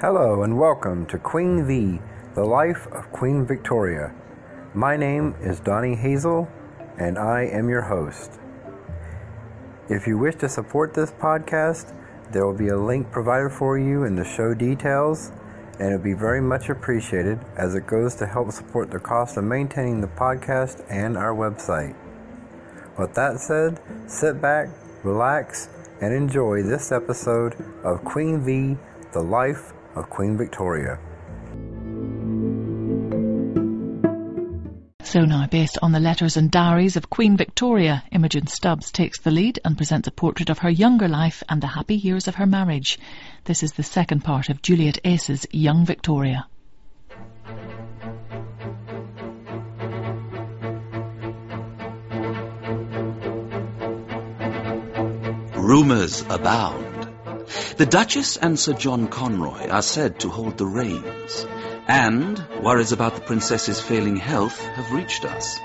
Hello and welcome to Queen V, the life of Queen Victoria. My name is Donnie Hazel and I am your host. If you wish to support this podcast, there will be a link provided for you in the show details and it will be very much appreciated as it goes to help support the cost of maintaining the podcast and our website. With that said, sit back, relax, and enjoy this episode of Queen V, the life of Queen Victoria. So now, based on the letters and diaries of Queen Victoria, Imogen Stubbs takes the lead and presents a portrait of her younger life and the happy years of her marriage. This is the second part of Juliet Ace's Young Victoria. Rumours abound. The Duchess and Sir John Conroy are said to hold the reins, and worries about the princess's failing health have reached us.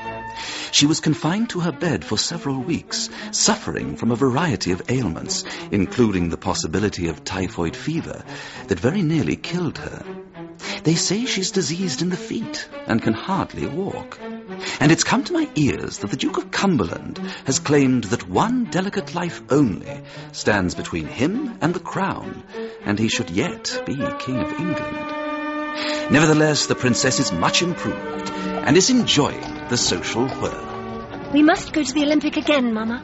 She was confined to her bed for several weeks, suffering from a variety of ailments, including the possibility of typhoid fever that very nearly killed her. They say she's diseased in the feet and can hardly walk. And it's come to my ears that the Duke of Cumberland has claimed that one delicate life only stands between him and the crown, and he should yet be King of England. Nevertheless, the princess is much improved and is enjoying the social whirl. We must go to the Olympic again, Mama.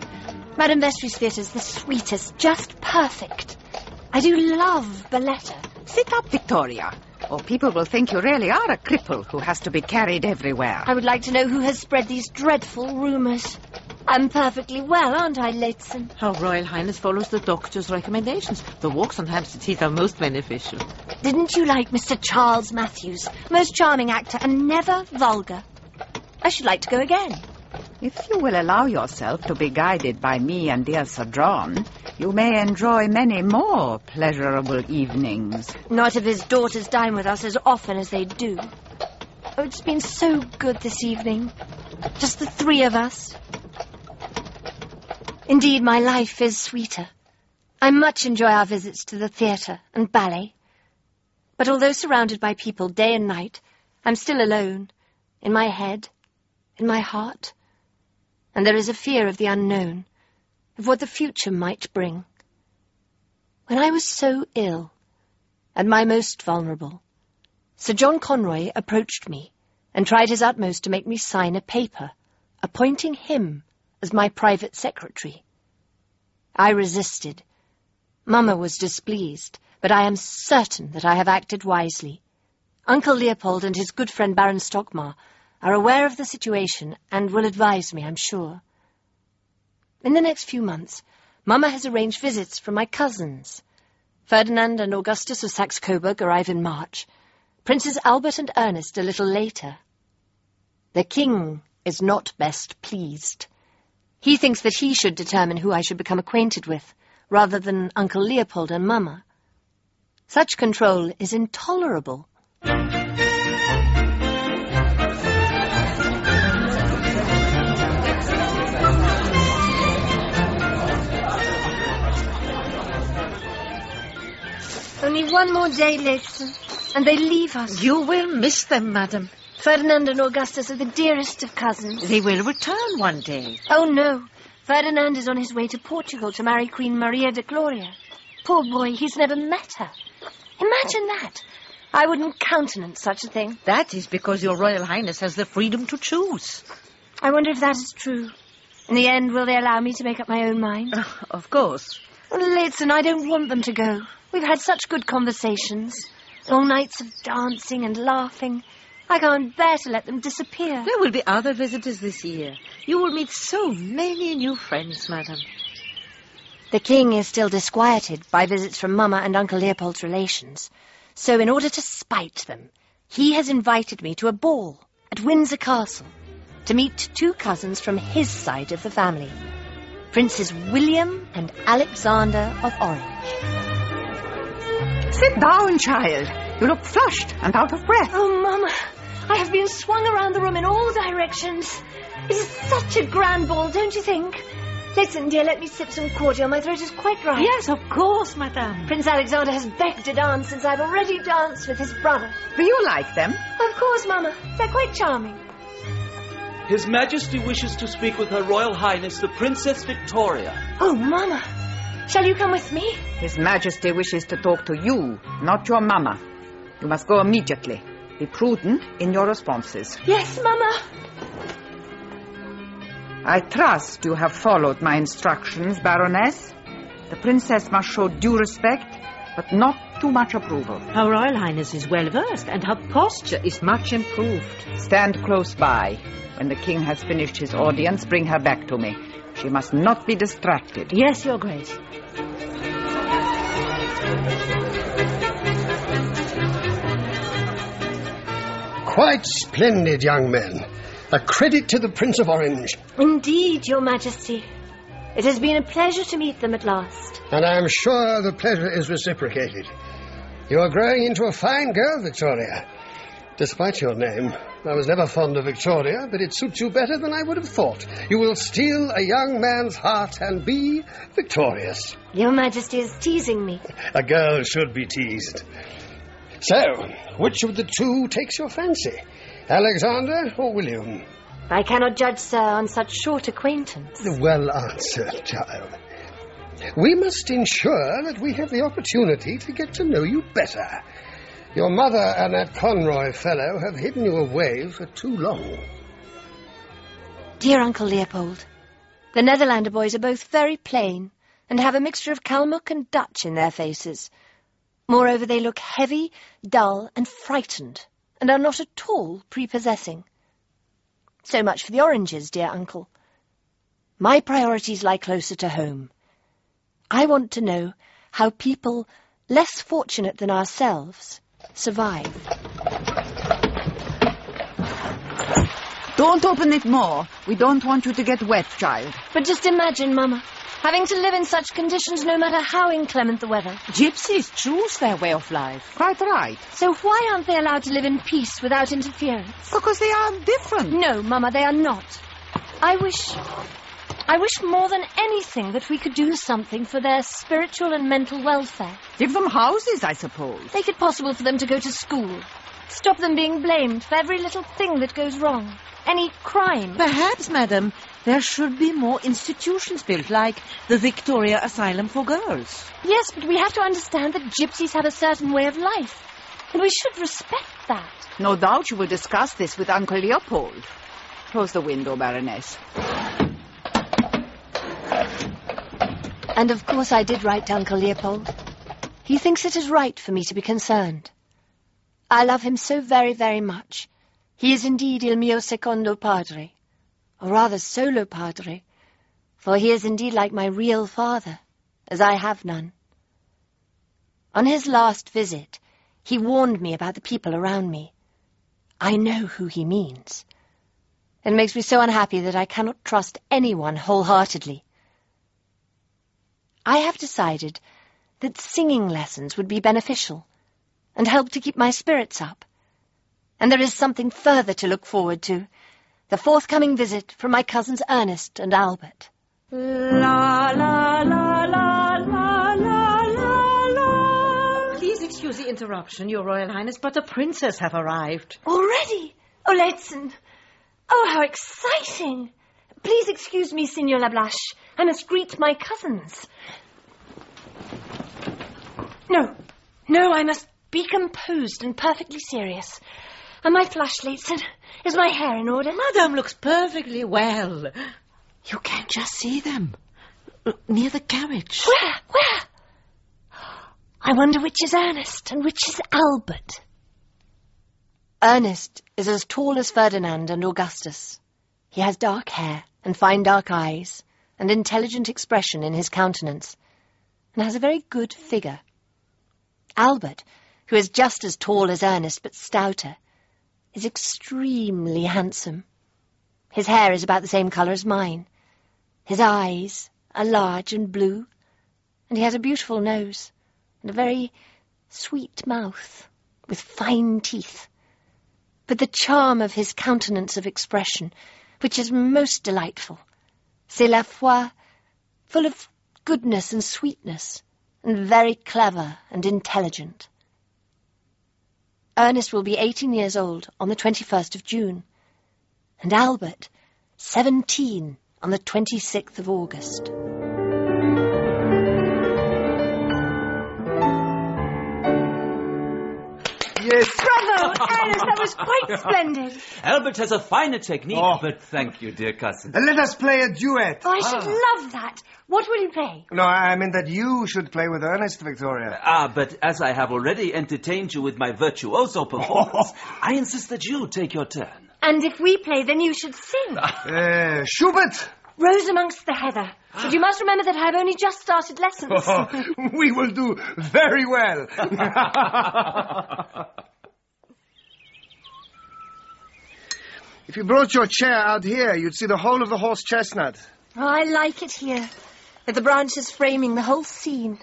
Madame Vestris's theatre is the sweetest, just perfect. I do love Balletta. Sit up, Victoria, or people will think you really are a cripple who has to be carried everywhere. I would like to know who has spread these dreadful rumours. I'm perfectly well, aren't I, Lehzen? Her Royal Highness follows the doctor's recommendations. The walks on Hampstead Heath are most beneficial. Didn't you like Mr. Charles Mathews? Most charming actor and never vulgar. I should like to go again. If you will allow yourself to be guided by me and dear Sir John, you may enjoy many more pleasurable evenings. Not if his daughters dine with us as often as they do. Oh, it's been so good this evening. Just the three of us. Indeed, my life is sweeter. I much enjoy our visits to the theatre and ballet. But although surrounded by people day and night, I'm still alone, in my head, in my heart. And there is a fear of the unknown, of what the future might bring. When I was so ill, and my most vulnerable, Sir John Conroy approached me and tried his utmost to make me sign a paper appointing him as my private secretary. I resisted. Mamma was displeased, but I am certain that I have acted wisely. Uncle Leopold and his good friend Baron Stockmar are aware of the situation and will advise me, I'm sure. In the next few months, Mamma has arranged visits from my cousins. Ferdinand and Augustus of Saxe-Coburg arrive in March. Princes Albert and Ernest a little later. The king is not best pleased. He thinks that he should determine who I should become acquainted with, rather than Uncle Leopold and Mamma. Such control is intolerable. Only one more day, Lehzen, and they leave us. You will miss them, madam. Ferdinand and Augustus are the dearest of cousins. They will return one day. Oh, no. Ferdinand is on his way to Portugal to marry Queen Maria da Gloria. Poor boy, he's never met her. Imagine that. I wouldn't countenance such a thing. That is because your Royal Highness has the freedom to choose. I wonder if that is true. In the end, will they allow me to make up my own mind? Uh, of course. Lehzen, I don't want them to go. We've had such good conversations. Long nights of dancing and laughing. I can't bear to let them disappear. There will be other visitors this year. You will meet so many new friends, madam. The king is still disquieted by visits from Mamma and Uncle Leopold's relations. So in order to spite them, he has invited me to a ball at Windsor Castle to meet two cousins from his side of the family, Princes William and Alexander of Orange. Sit down, child. You look flushed and out of breath. Oh, Mamma, I have been swung around the room in all directions. It is such a grand ball, don't you think? Listen, dear, let me sip some cordial. My throat is quite dry. Yes, of course, madame. Prince Alexander has begged to dance since I've already danced with his brother. Do you like them? Of course, Mama. They're quite charming. His Majesty wishes to speak with Her Royal Highness the Princess Victoria. Oh, Mama. Shall you come with me? His Majesty wishes to talk to you, not your mamma. You must go immediately. Be prudent in your responses. Yes, Mama. I trust you have followed my instructions, Baroness. The princess must show due respect, but not too much approval. Her Royal Highness is well versed, and her posture is much improved. Stand close by. When the king has finished his audience, bring her back to me. She must not be distracted. Yes, Your Grace. Quite splendid young men. A credit to the Prince of Orange. Indeed, Your Majesty. It has been a pleasure to meet them at last. And I'm sure the pleasure is reciprocated. You are growing into a fine girl, Victoria. Despite your name, I was never fond of Victoria, but it suits you better than I would have thought. You will steal a young man's heart and be victorious. Your Majesty is teasing me. A girl should be teased. So, which of the two takes your fancy? Alexander or William? I cannot judge, sir, on such short acquaintance. Well answered, child. We must ensure that we have the opportunity to get to know you better. Your mother and that Conroy fellow have hidden you away for too long. Dear Uncle Leopold, the Netherlander boys are both very plain and have a mixture of Kalmuck and Dutch in their faces. Moreover, they look heavy, dull, and frightened, and are not at all prepossessing. So much for the oranges, dear uncle. My priorities lie closer to home. I want to know how people less fortunate than ourselves survive. Don't open it more. We don't want you to get wet, child. But just imagine, Mama, having to live in such conditions no matter how inclement the weather. Gypsies choose their way of life. Quite right. So why aren't they allowed to live in peace without interference? Because they are different. No, Mama, they are not. I wish. I wish more than anything that we could do something for their spiritual and mental welfare. Give them houses, I suppose. Make it possible for them to go to school. Stop them being blamed for every little thing that goes wrong. Any crime. Perhaps, madam, there should be more institutions built, like the Victoria Asylum for Girls. Yes, but we have to understand that gypsies have a certain way of life. And we should respect that. No doubt you will discuss this with Uncle Leopold. Close the window, Baroness. And of course I did write to Uncle Leopold. He thinks it is right for me to be concerned. I love him so very, very much. He is indeed il mio secondo padre, or rather solo padre, for he is indeed like my real father, as I have none. On his last visit, he warned me about the people around me. I know who he means. It makes me so unhappy that I cannot trust anyone wholeheartedly. I have decided that singing lessons would be beneficial and help to keep my spirits up. And there is something further to look forward to. The forthcoming visit from my cousins Ernest and Albert. La la la la la la la la. Please excuse the interruption, Your Royal Highness, but the princess have arrived. Already? Oh, Oletzen! Oh, how exciting! Please excuse me, Signor Lablache. I must greet my cousins. No, no, I must be composed and perfectly serious. Am I flushed, Lehzen? Is my hair in order? Madame looks perfectly well. You can just see them. Uh, near the carriage. Where? Where? I wonder which is Ernest and which is Albert. Ernest is as tall as Ferdinand and Augustus. He has dark hair and fine dark eyes and intelligent expression in his countenance and has a very good figure. Albert, who is just as tall as Ernest but stouter, is extremely handsome. His hair is about the same colour as mine. His eyes are large and blue, and he has a beautiful nose and a very sweet mouth with fine teeth. But the charm of his countenance of expression, which is most delightful, c'est la foi full of goodness and sweetness, and very clever and intelligent. Ernest will be 18 years old on the 21st of June, and Albert 17 on the 26th of August. Bravo, Ernest, that was quite splendid. Albert has a finer technique, Oh. but thank you, dear cousin. Uh, Let us play a duet. Oh, I should love that. What will you play? No, I mean that you should play with Ernest, Victoria. Ah, but as I have already entertained you with my virtuoso performance, I insist that you take your turn. And if we play, then you should sing. Uh, Schubert. Rose amongst the heather. But you must remember that I've only just started lessons. we will do very well. If you brought your chair out here, you'd see the whole of the horse chestnut. Oh, I like it here, with the branches framing the whole scene.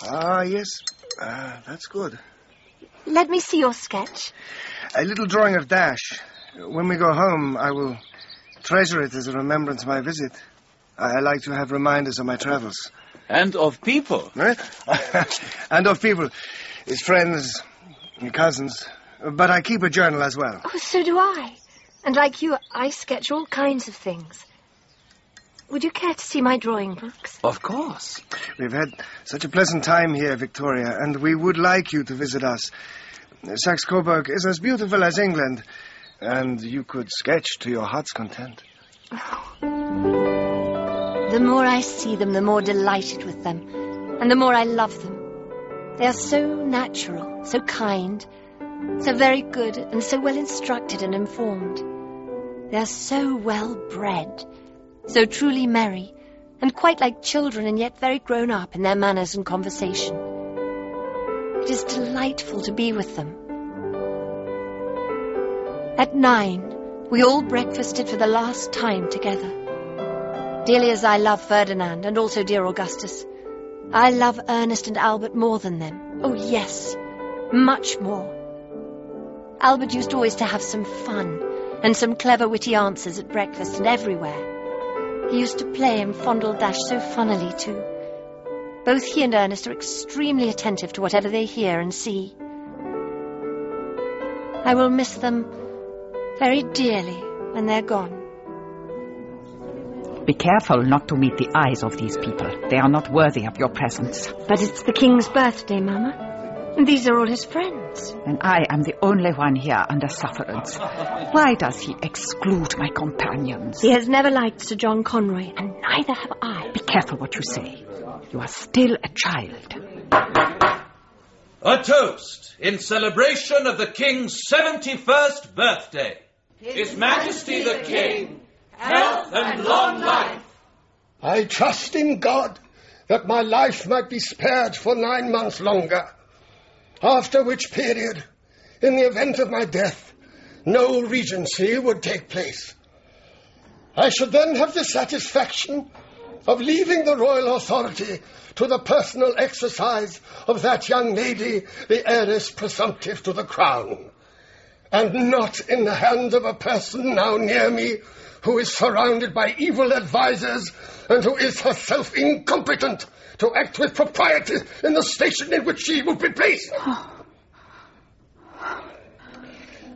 Ah, yes. Ah, that's good. Let me see your sketch. A little drawing of Dash. When we go home, I will treasure it as a remembrance of my visit. I I like to have reminders of my travels. And of people. Eh? and of people, his friends, and cousins. But I keep a journal as well. Oh, so do I. And like you, I sketch all kinds of things. Would you care to see my drawing books? Of course. We've had such a pleasant time here, Victoria, and we would like you to visit us. Saxe Coburg is as beautiful as England, and you could sketch to your heart's content. The more I see them, the more delighted with them, and the more I love them. They are so natural, so kind, so very good, and so well instructed and informed. They are so well bred, so truly merry, and quite like children, and yet very grown up in their manners and conversation. It is delightful to be with them. At nine, we all breakfasted for the last time together. Dearly as I love Ferdinand and also dear Augustus, I love Ernest and Albert more than them. Oh, yes, much more. Albert used always to have some fun and some clever, witty answers at breakfast and everywhere. He used to play and fondle Dash so funnily, too. Both he and Ernest are extremely attentive to whatever they hear and see. I will miss them very dearly when they're gone. Be careful not to meet the eyes of these people. They are not worthy of your presence. But it's the king's birthday, Mama. And these are all his friends. And I am the only one here under sufferance. Why does he exclude my companions? He has never liked Sir John Conroy, and neither have I. Be careful what you say. You are still a child. A toast in celebration of the King's 71st birthday. His Majesty the King, health and long life. I trust in God that my life might be spared for nine months longer, after which period, in the event of my death, no regency would take place. I should then have the satisfaction of leaving the royal authority to the personal exercise of that young lady, the heiress presumptive to the crown, and not in the hands of a person now near me who is surrounded by evil advisers and who is herself incompetent to act with propriety in the station in which she will be placed.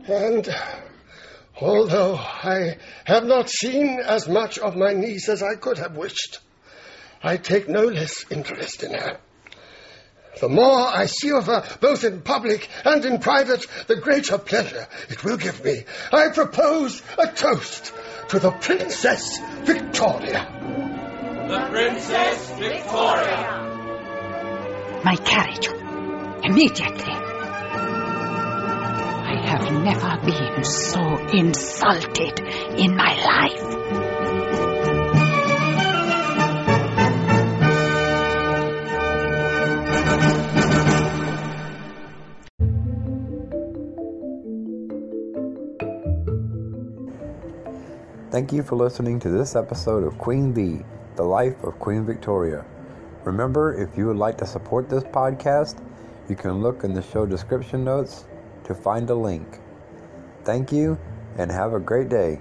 And although I have not seen as much of my niece as I could have wished, I take no less interest in her. The more I see of her, both in public and in private, the greater pleasure it will give me. I propose a toast to the Princess Victoria. The Princess Victoria. My carriage. Immediately. I have never been so insulted in my life. Thank you for listening to this episode of Queen V, The Life of Queen Victoria. Remember, if you would like to support this podcast, you can look in the show description notes to find a link. Thank you and have a great day.